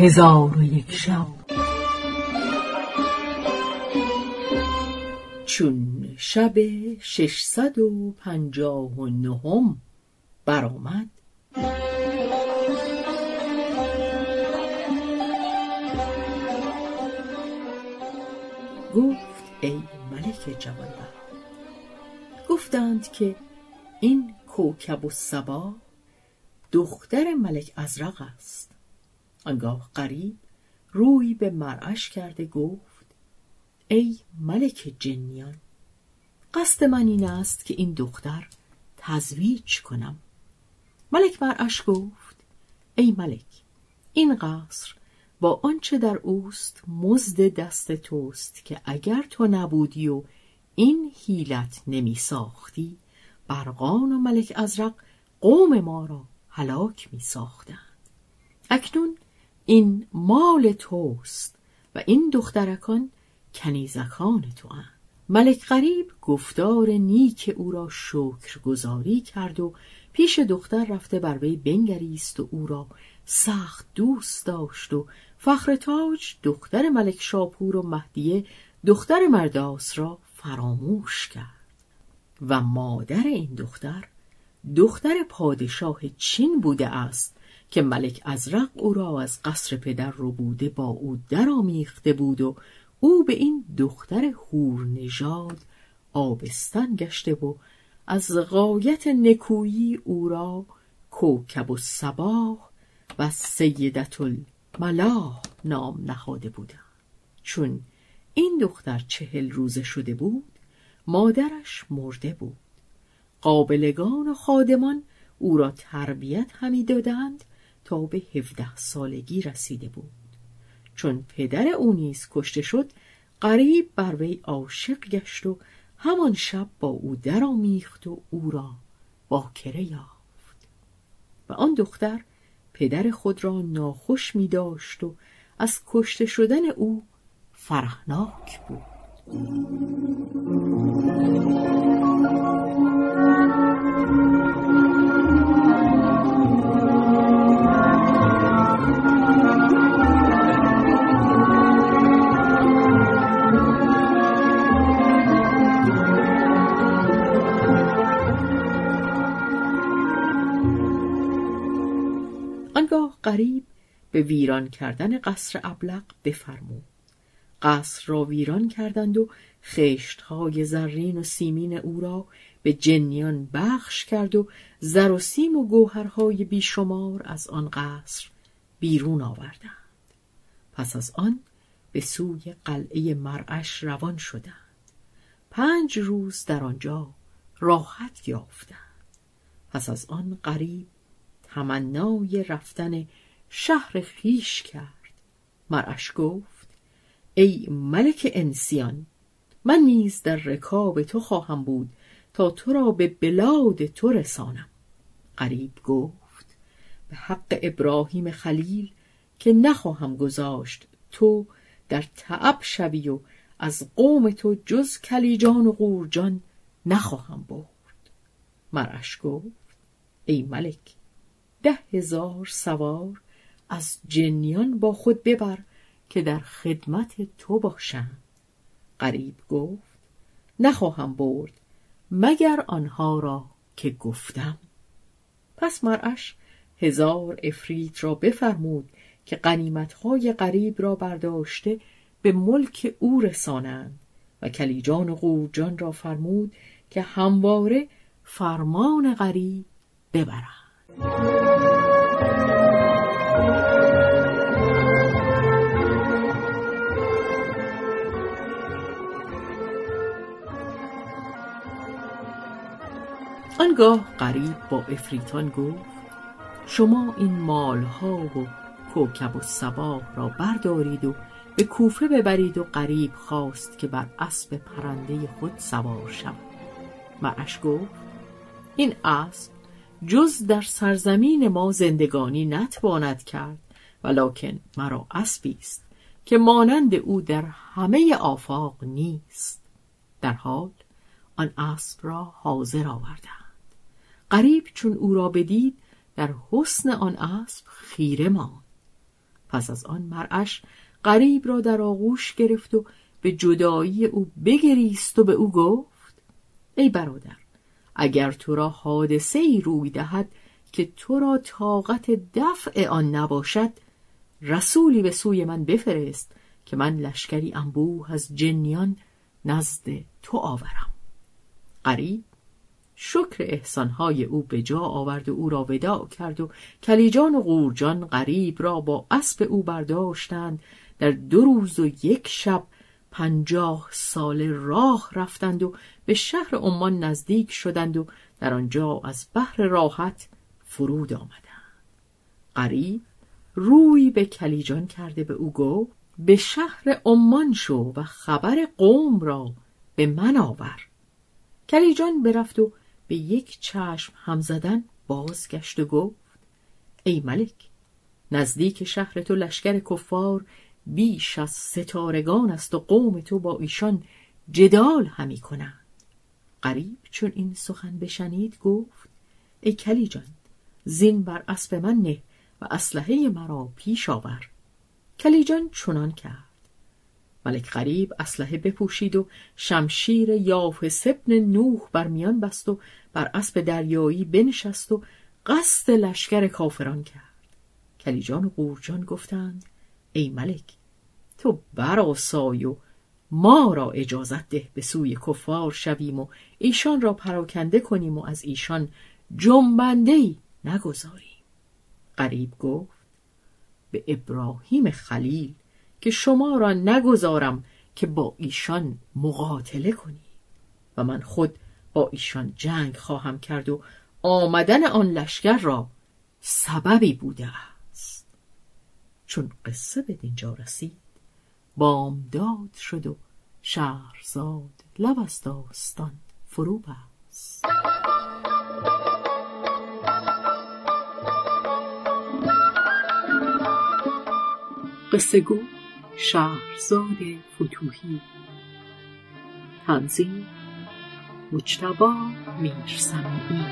هزار و یک شب. چون شب ششصد و پنجاه و نهم برآمد. گفت ای ملک جوانبخت گفتند که این کوکب و دختر ملک ازرق است. آنگاه قریب روی به مرعش کرده گفت ای ملک جنیان قصد من این است که این دختر تزویج کنم. ملک مرعش گفت ای ملک این قصر با آنچه در اوست مزد دست توست که اگر تو نبودی و این حیلت نمی ساختی برقان و ملک ازرق قوم ما را هلاک می ساختند. اکنون این مال توست و این دخترکان کنیزکان تو هن. ملک غریب گفتار نیک او را شکر گذاری کرد و پیش دختر رفته بر وی بنگریست و او را سخت دوست داشت و فخر تاج دختر ملک شاپور و مهدیه دختر مرداس را فراموش کرد و مادر این دختر دختر پادشاه چین بوده است که ملک ازرق او را از قصر پدر رو بوده با او درآمیخته بود و او به این دختر هور نژاد آبستن گشته و از غایت نکویی او را کوکب و سباه و سیدت الملاح نام نهاده بودند. چون این دختر چهل روزه شده بود مادرش مرده بود. قابلگان و خادمان او را تربیت همی دادند تا به هفده سالگی رسیده بود. چون پدر او نیز کشته شد قریب بر وی عاشق گشت و همان شب با او درآمیخت و او را باکره یافت. و آن دختر پدر خود را ناخوش می داشت و از کشته شدن او فرحناک بود. به ویران کردن قصر ابلق بفرمود قصر را ویران کردند و خشتهای زرین و سیمین او را به جنیان بخش کرد و زر و سیم و گوهرهای بیشمار از آن قصر بیرون آوردند. پس از آن به سوی قلعه مرعش روان شدند. پنج روز در آنجا راحت یافتند. پس از آن قریب تمنای رفتن شهر خیش کرد. مرعش گفت ای ملک انسیان من نیز در رکاب تو خواهم بود تا تو را به بلاد تو رسانم. قریب گفت به حق ابراهیم خلیل که نخواهم گذاشت تو در تعب شوی و از قوم تو جز کلیجان و قورجان نخواهم برد. مرش گفت ای ملک ده هزار سوار از جنیان با خود ببر که در خدمت تو باشند قریب گفت نخواهم برد مگر آنها را که گفتم. پس مرعش هزار افریت را بفرمود که قنیمتهای قریب را برداشته به ملک او رسانند و کلیجان و قورجان را فرمود که همواره فرمان قریب ببرند. آنگاه قریب با افریتان گفت شما این مالها و کوکب و سباه را بردارید و به کوفه ببرید و قریب خواست که بر اسب پرنده خود سوار شود. مرش گفت این اسب جز در سرزمین ما زندگانی نتواند کرد ولکن مرا اسبی است که مانند او در همه آفاق نیست. در حال آن اسب را حاضر آوردند. قریب چون او را بدید در حسن آن اسب خیره ماند. پس از آن مرعش غریب را در آغوش گرفت و به جدایی او بگریست و به او گفت ای برادر اگر تو را حادثه ای روی دهد که تو را طاقت دفع آن نباشد رسولی به سوی من بفرست که من لشکری انبوه از جنیان نزد تو آورم. قریب شکر احسانهای او به جا آورد و او را وداع کرد و کلیجان و قورجان غریب را با اسب او برداشتند. در دو روز و یک شب پنجاه سال راه رفتند و به شهر عمان نزدیک شدند و در آنجا از بحر راحت فرود آمدند. قریب روی به کلیجان کرده به او گفت به شهر عمان شو و خبر قوم را به من آور. کلیجان برفت و به یک چشم هم زدن بازگشت و گفت ای ملک نزدیک شهر تو لشکر کفار بیش از ستارگان است و قوم تو با ایشان جدال همی کنند. قریب چون این سخن بشنید گفت ای کلیجان زین بر اسب من نه و اسلحه مرا پیش آور. کلیجان چنان کرد. ملک غریب اسلحه بپوشید و شمشیر یاف سبن نوح بر میان بست و بر اسب دریایی بنشست و قصد لشکر کافران کرد. کلیجان و قورجان گفتند ای ملک تو براسای و ما را اجازت ده به سوی کفار شویم و ایشان را پراکنده کنیم و از ایشان جنبنده ای نگذاریم. قریب گفت به ابراهیم خلیل که شما را نگذارم که با ایشان مقاتله کنی. و من خود با ایشان جنگ خواهم کرد و آمدن آن لشکر را سببی بوده است. چون قصه به دینجا رسید بامداد شد و شهرزاد لب از داستان فرو بست. قصه گو شهرزاد فتوهی. تنظیم مجتبا میرسمی